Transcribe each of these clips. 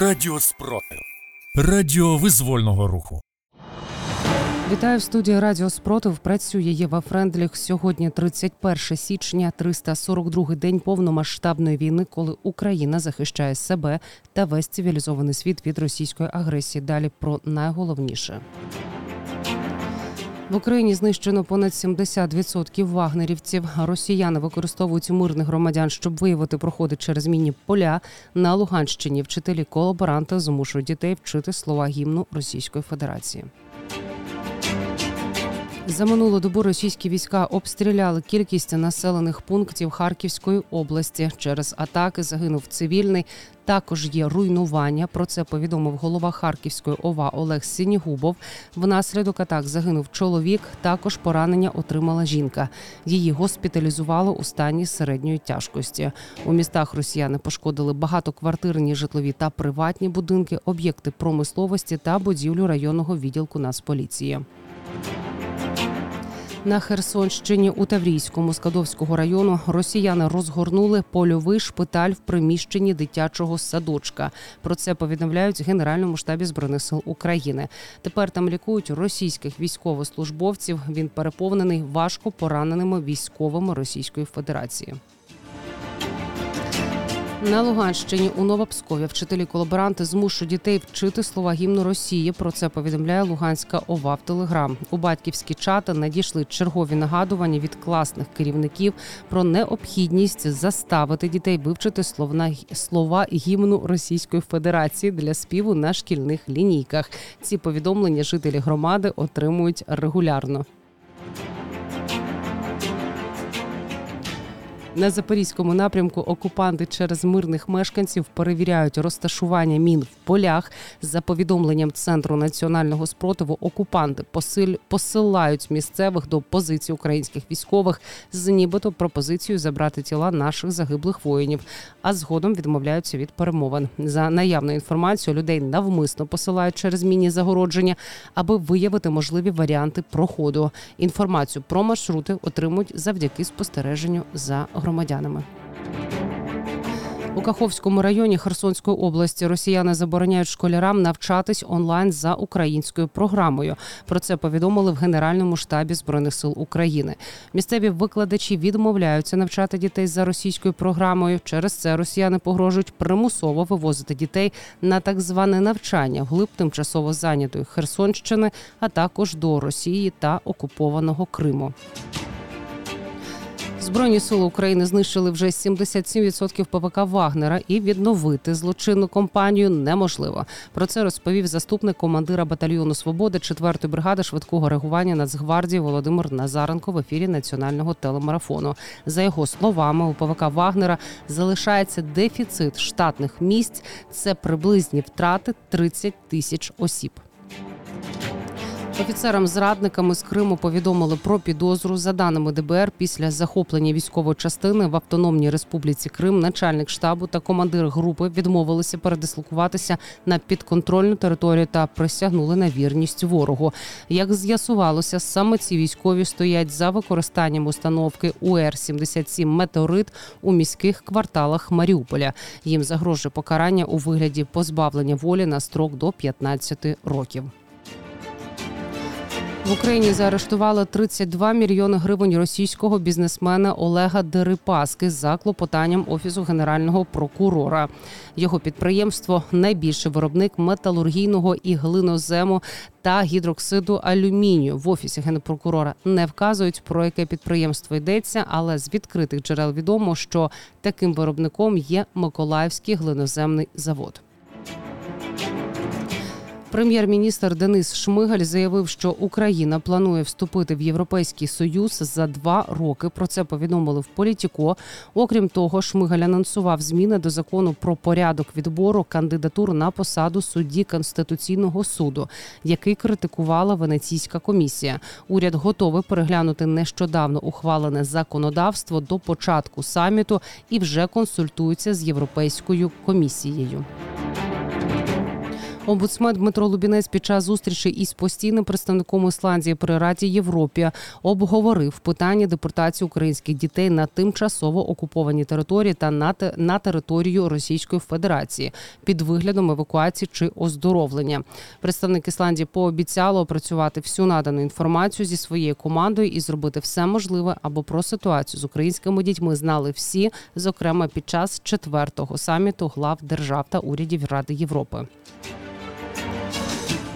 Радіо Спротив. Радіо визвольного руху. Вітаю в студії Радіо Спротив. Працює Єва Френдліх. Сьогодні 31 січня, 342-й день повномасштабної війни, коли Україна захищає себе та весь цивілізований світ від російської агресії. Далі про найголовніше. В Україні знищено понад 70% вагнерівців. Росіяни використовують мирних громадян, щоб виявити проходи через мінні поля. На Луганщині вчителі колаборанта змушують дітей вчити слова гімну Російської Федерації. За минулу добу російські війська обстріляли кількість населених пунктів Харківської області. Через атаки загинув цивільний. Також є руйнування. Про це повідомив голова Харківської ОВА Олег Сінігубов. Внаслідок атак загинув чоловік. Також поранення отримала жінка. Її госпіталізували у стані середньої тяжкості. У містах росіяни пошкодили багатоквартирні житлові та приватні будинки, об'єкти промисловості та будівлю районного відділку Нацполіції. На Херсонщині у Таврійському Скадовського району росіяни розгорнули польовий шпиталь в приміщенні дитячого садочка. Про це повідомляють в Генеральному штабі збройних сил України. Тепер там лікують російських військовослужбовців. Він переповнений важко пораненими військовими Російської Федерації. На Луганщині у Новопскові вчителі колаборанти змушують дітей вчити слова гімну Росії. Про це повідомляє Луганська ОВА в Телеграм. У батьківські чати надійшли чергові нагадування від класних керівників про необхідність заставити дітей вивчити словна слова гімну Російської Федерації для співу на шкільних лінійках. Ці повідомлення жителі громади отримують регулярно. На запорізькому напрямку окупанти через мирних мешканців перевіряють розташування мін в полях. За повідомленням центру національного спротиву, окупанти посиль посилають місцевих до позицій українських військових з нібито пропозицією забрати тіла наших загиблих воїнів, а згодом відмовляються від перемовин. За наявною інформацією людей навмисно посилають через міні загородження, аби виявити можливі варіанти проходу. Інформацію про маршрути отримують завдяки спостереженню за громадянами. У Каховському районі Херсонської області росіяни забороняють школярам навчатись онлайн за українською програмою. Про це повідомили в Генеральному штабі збройних сил України. Місцеві викладачі відмовляються навчати дітей за російською програмою. Через це росіяни погрожують примусово вивозити дітей на так зване навчання вглиб тимчасово зайнятої Херсонщини, а також до Росії та окупованого Криму. Збройні сили України знищили вже 77% ПВК Вагнера, і відновити злочинну компанію неможливо. Про це розповів заступник командира батальйону свободи 4-ї бригади швидкого реагування Нацгвардії Володимир Назаренко в ефірі національного телемарафону. За його словами, у ПВК Вагнера залишається дефіцит штатних місць. Це приблизні втрати 30 тисяч осіб. Офіцерам-зрадниками з Криму повідомили про підозру за даними ДБР після захоплення військової частини в Автономній Республіці Крим. Начальник штабу та командир групи відмовилися передислокуватися на підконтрольну територію та присягнули на вірність ворогу. Як з'ясувалося, саме ці військові стоять за використанням установки УР 77 метеорит у міських кварталах Маріуполя. Їм загрожує покарання у вигляді позбавлення волі на строк до 15 років. В Україні заарештували 32 мільйони гривень російського бізнесмена Олега Дерипаски за клопотанням офісу генерального прокурора. Його підприємство найбільший виробник металургійного і глинозему та гідроксиду алюмінію. В офісі генпрокурора не вказують про яке підприємство йдеться, але з відкритих джерел відомо, що таким виробником є Миколаївський глиноземний завод. Прем'єр-міністр Денис Шмигаль заявив, що Україна планує вступити в Європейський Союз за два роки. Про це повідомили в Політіко. Окрім того, Шмигаль анонсував зміни до закону про порядок відбору кандидатур на посаду судді Конституційного суду, який критикувала Венеційська комісія. Уряд готовий переглянути нещодавно ухвалене законодавство до початку саміту і вже консультується з європейською комісією. Омбудсмен Дмитро Лубінець під час зустрічі із постійним представником Ісландії при Раді Європі обговорив питання депортації українських дітей на тимчасово окуповані території та на, на територію Російської Федерації під виглядом евакуації чи оздоровлення. Представник Ісландії пообіцяло опрацювати всю надану інформацію зі своєю командою і зробити все можливе, аби про ситуацію з українськими дітьми знали всі, зокрема під час четвертого саміту глав держав та урядів Ради Європи.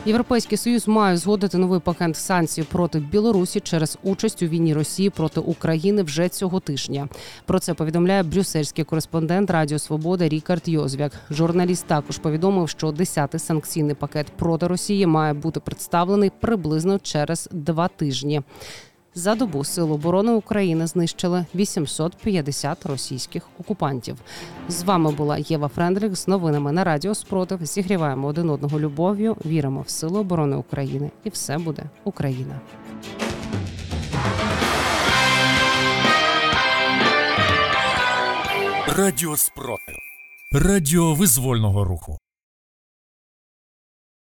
Європейський союз має згодити новий пакет санкцій проти Білорусі через участь у війні Росії проти України вже цього тижня. Про це повідомляє брюссельський кореспондент Радіо Свобода Рікард Йозвяк. Журналіст також повідомив, що 10-й санкційний пакет проти Росії має бути представлений приблизно через два тижні. За добу Сил оборони України знищили 850 російських окупантів. З вами була Єва Френдрих з новинами на Радіо Спротив. Зігріваємо один одного любов'ю, віримо в силу оборони України, і все буде Україна. Радіо спротив. Радіо визвольного руху.